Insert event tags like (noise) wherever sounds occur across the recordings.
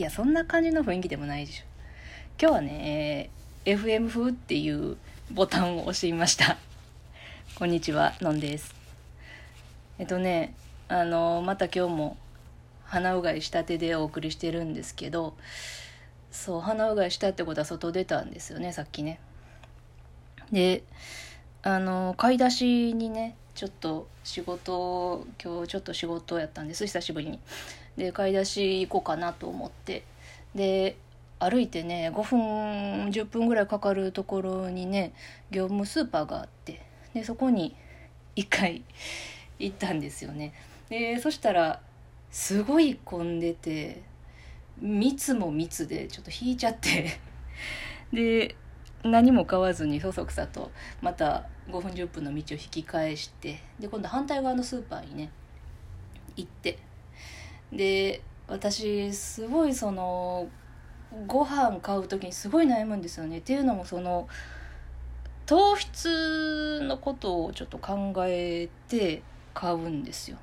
いやそんな感じの雰囲気でもないでしょ。今日はね、FM 風っていうボタンを押してみました。(laughs) こんにちはのんです。えっとねあのまた今日も鼻うがいしたてでお送りしてるんですけどそう鼻うがいしたってことは外出たんですよねさっきね。であの買い出しにねちょっと仕事今日ちょっと仕事やったんです久しぶりに。で買い出し行こうかなと思って。で歩いてね5分10分ぐらいかかるところにね業務スーパーがあって。でそこに1回行ったんですよね。でそしたらすごい混んでて密も密でちょっと引いちゃって。(laughs) で何も買わずにそそくさとまた5分10分の道を引き返して。で今度反対側のスーパーにね行って。で私すごいそのご飯買う時にすごい悩むんですよね。っていうのもその糖質のことをちょっと考えて買うんですよ。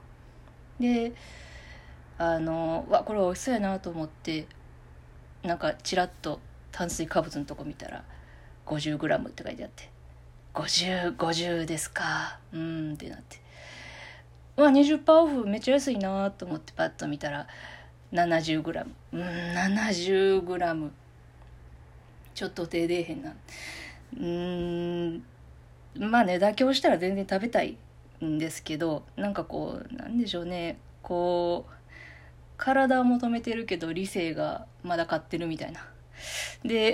であのわこれ美味しそうやなと思ってなんかちらっと炭水化物のとこ見たら 50g って書いてあって5050 50ですか。うんってなって。うわ20%オフめっちゃ安いなと思ってパッと見たら 70g うん 70g ちょっと手出えへんな。うん。まあね妥協したら全然食べたいんですけどなんかこうなんでしょうね。こう体を求めてるけど理性がまだ勝ってるみたいな。で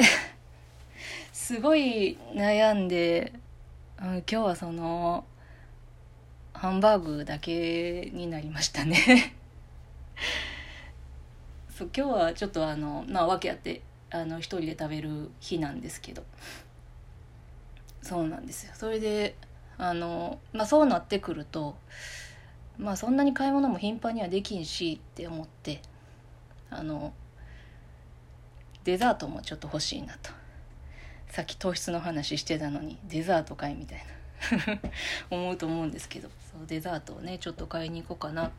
(laughs) すごい悩んで、うん、今日はそのハンバーグだけになりましたね。(laughs) そう今日はちょっとあのまあ訳あってあの一人で食べる日なんですけど。そうなんですよ。それであの、まあ、そうなってくるとまあそんなに買い物も頻繁にはできんしって思ってあのデザートもちょっと欲しいなと。さっき糖質の話してたのにデザートかいみたいな。思うと思うんですけど。そうデザートをねちょっと買いに行こうかな。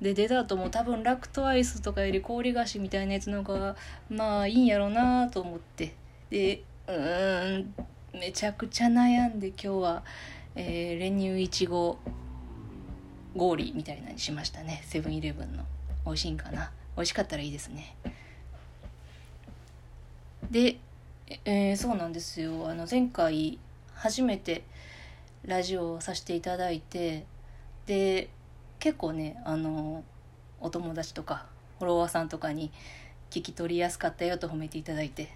でデザートも多分ラクトアイスとかより氷菓子みたいなやつの方がまあいいんやろうなと思って。でうーんめちゃくちゃ悩んで今日は、えー練乳いちご氷みたいなにしましたね。セブンイレブンの。美味しいんかな。美味しかったらいいですね。で、えーそうなんですよ。あの前回初めてラジオをさせていただいてで結構ねあのお友達とかフォロワーさんとかに聞き取りやすかったよと褒めていただいて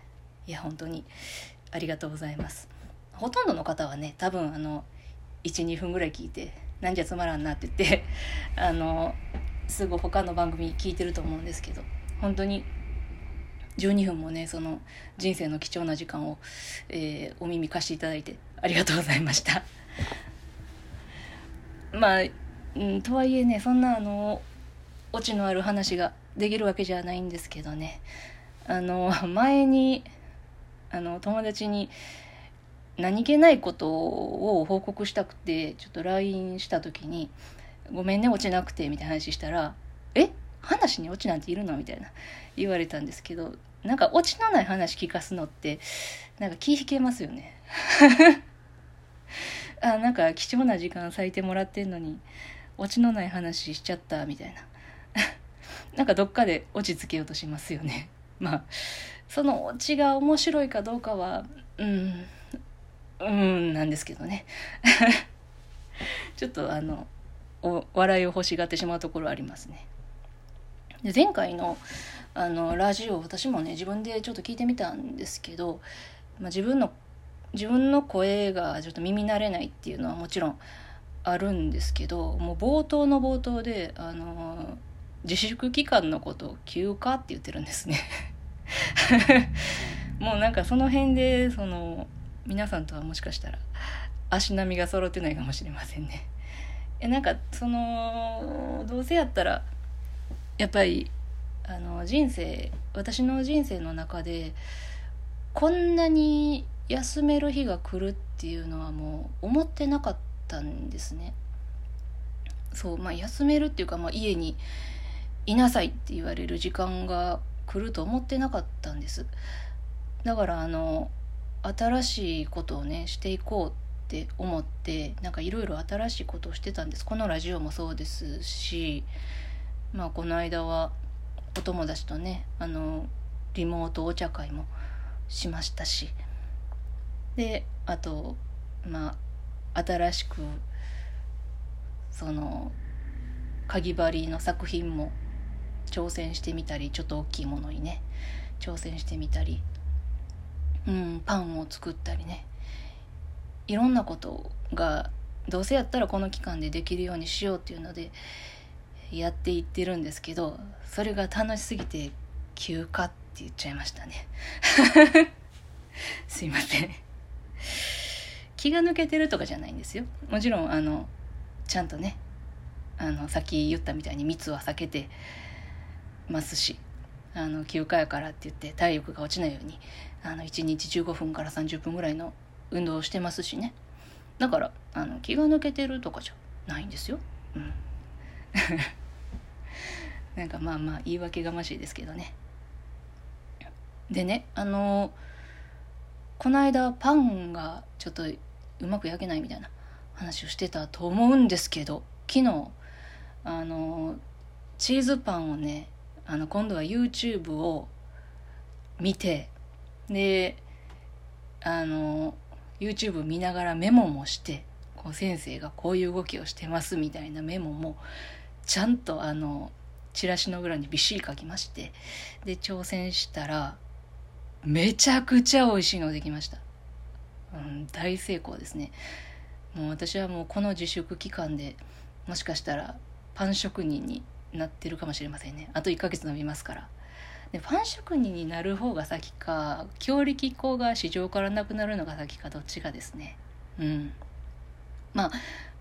いや本当にありがとうございます。ほとんどの方はね多分あの12分ぐらい聞いてなんじゃつまらんなって言って (laughs) あのすぐ他の番組聞いてると思うんですけど本当に12分もねその人生の貴重な時間を、えーお耳貸していただいてありがとうございました。(laughs) まあ、うん、とはいえねそんなあのオチのある話ができるわけじゃないんですけどねあの (laughs) 前にあの友達に何気ないことを報告したくてちょっと LINE した時に「ごめんね落ちなくて」みたいな話したら「え話に落ちなんているの?」みたいな言われたんですけどなんか落ちのない話聞かすのってなんか気引けますよね (laughs) あなんか貴重な時間割いてもらってんのに落ちのない話しちゃったみたいな。(laughs) なんかどっかで落ち着けようとしますよね。(laughs) まあそのオチが面白いかどうかはうんうんなんですけどね。(laughs) ちょっとあのお笑いを欲しがってしまうところありますね。で前回のあのラジオ私もね自分でちょっと聞いてみたんですけど、まあ、自分の自分の声がちょっと耳慣れないっていうのはもちろんあるんですけどもう冒頭の冒頭であの自粛期間のことを休暇って言ってるんですね。(laughs) もうなんかその辺でその皆さんとはもしかしたら足並みが揃ってないかもしれませんね。えなんかそのどうせやったらやっぱりあの人生私の人生の中でこんなに休める日が来るっていうのはもう思ってなかったんですね。そうまあ休めるっていうか、まあ、家にいなさいって言われる時間が来ると思ってなかったんです。だからあの新しいことをねしていこうって思ってなんかいろいろ新しいことをしてたんです。このラジオもそうですしまあこの間はお友達とねあのリモートお茶会もしましたしであとまあ新しくそのかぎ針の作品も挑戦してみたりちょっと大きいものにね挑戦してみたり、うん、パンを作ったりね。いろんなことがどうせやったらこの期間でできるようにしようっていうのでやっていってるんですけどそれが楽しすぎて休暇って言っちゃいましたね。(laughs) すいません。気が抜けてるとかじゃないんですよもちろんあのちゃんとねあのさっき言ったみたいに密は避けてますしあの休暇やからって言って体力が落ちないようにあの1日15分から30分ぐらいの運動をしてますしねだからあの気が抜けてるとかじゃないんですよ。うん (laughs) なんかまあまあ言い訳がましいですけどね。でねあのこの間パンがちょっとうまく焼けないみたいな話をしてたと思うんですけど昨日あのチーズパンをねあの今度は YouTube を見てであの YouTube 見ながらメモもしてこう先生がこういう動きをしてますみたいなメモもちゃんとあのチラシの裏にびっしり書きましてで挑戦したらめちゃくちゃ美味しいのできました、うん、大成功ですね。もう私はもうこの自粛期間でもしかしたらパン職人になってるかもしれませんね。あと1ヶ月伸びますから。でパン職人になる方が先か強力粉が市場からなくなるのが先かどっちがですね。うん。まあ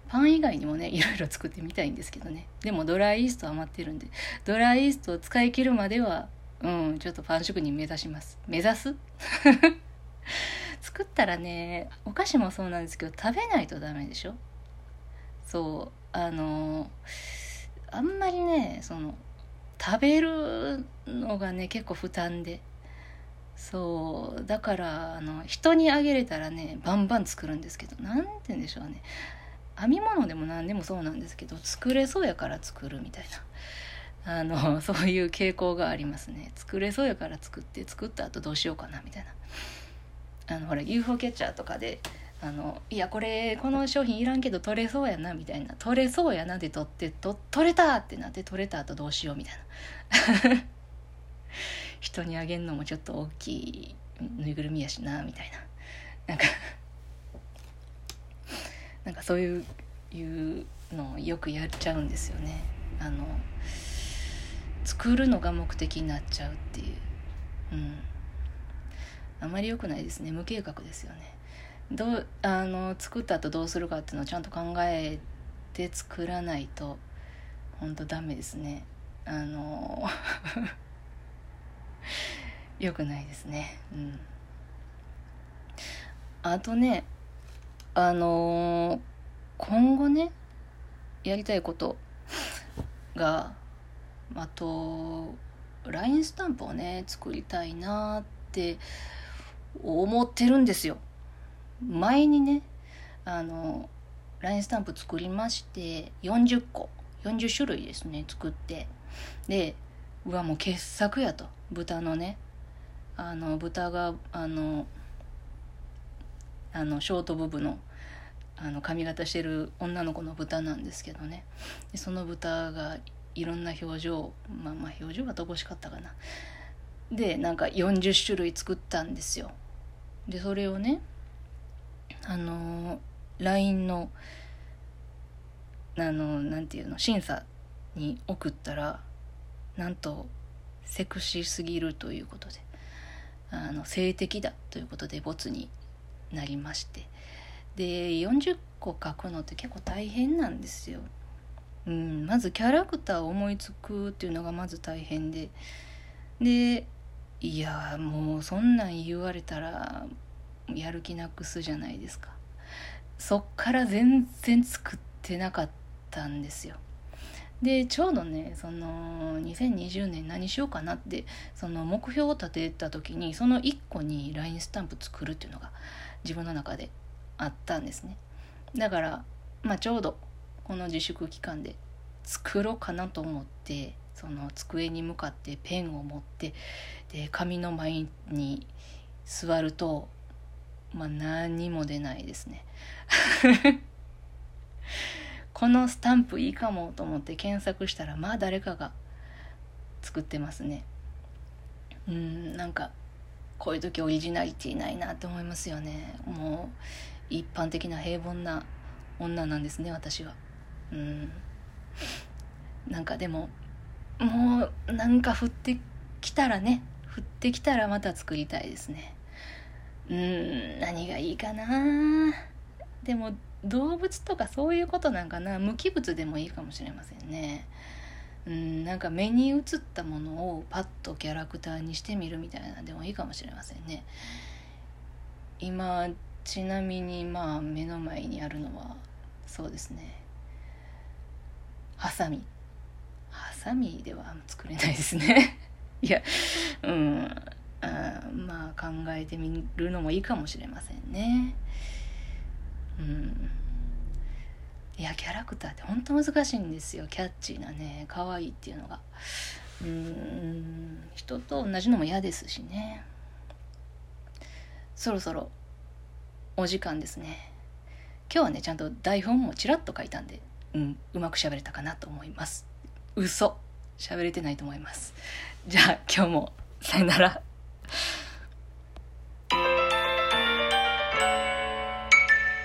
パン以外にもねいろいろ作ってみたいんですけどね。でもドライイースト余ってるんでドライイーストを使い切るまではうんちょっとパン職人目指します。目指す？(laughs) 作ったらねお菓子もそうなんですけど食べないとダメでしょ？そうあのあんまりねその食べるのがね結構負担で。そうだからあの人にあげれたらねバンバン作るんですけど何て言うんでしょうね。編み物でも何でもそうなんですけど作れそうやから作るみたいな。あの (laughs) そういう傾向がありますね。作れそうやから作って作った後どうしようかなみたいな。あのほら UFO キャッチャーとかであのいやこれこの商品いらんけど取れそうやなみたいな。取れそうやなで取ってと取れたってなって取れた後どうしようみたいな。(laughs) 人にあげんのもちょっと大きいぬいぐるみやしなみたいな。なんかなんかそういういうのをよくやっちゃうんですよね。あの作るのが目的になっちゃうっていう。うん。あまり良くないですね。無計画ですよね。どうあの作った後どうするかっていうのをちゃんと考えて作らないと本当ダメですね。あの (laughs) よくないですね。うん。あとねあの今後ねやりたいことがあと LINE スタンプをね作りたいなって思ってるんですよ。前にねあの LINE スタンプ作りまして40個40種類ですね作って。でうわもう傑作やと。豚のねあの豚があのあのショートボブのあの髪型してる女の子の豚なんですけどね。でその豚がいろんな表情まあまあ表情が乏しかったかな。でなんか40種類作ったんですよ。でそれをねあの LINE のあのなんていうの審査に送ったらなんとセクシーすぎるということであの性的だということでボツになりまして。で40個書くのって結構大変なんですよ。うん、まずキャラクターを思いつくっていうのがまず大変で。でいやもうそんなん言われたらやる気なくすじゃないですか。そっから全然作ってなかったんですよ。でちょうどねその2020年何しようかなってその目標を立てた時にその1個に LINE スタンプ作るっていうのが自分の中であったんですね。だからまあちょうどこの自粛期間で作ろうかなと思ってその机に向かってペンを持ってで紙の前に座るとまあ何にも出ないですね。(laughs) このスタンプいいかもと思って検索したらまあ誰かが作ってますね。うんなんかこういう時オリジナリティないなって思いますよね。もう一般的な平凡な女なんですね私は。うん。なんかでももうなんか降ってきたらね降ってきたらまた作りたいですね。うん何がいいかな。でも動物とかそういうことなんかな。無機物でもいいかもしれませんね。うんなんか目に映ったものをパッとキャラクターにしてみるみたいなでもいいかもしれませんね。今ちなみにまあ目の前にあるのはそうですね。ハサミ。ハサミでは作れないですね。(laughs) いやうん。まあ考えてみるのもいいかもしれませんね。うん。いやキャラクターって本当難しいんですよ。キャッチーなね可愛いっていうのが。うん。人と同じのも嫌ですしね。そろそろお時間ですね。今日はねちゃんと台本もちらっと書いたんで。うんうまく喋れたかなと思います。嘘。喋れてないと思います。じゃあ今日もさよなら。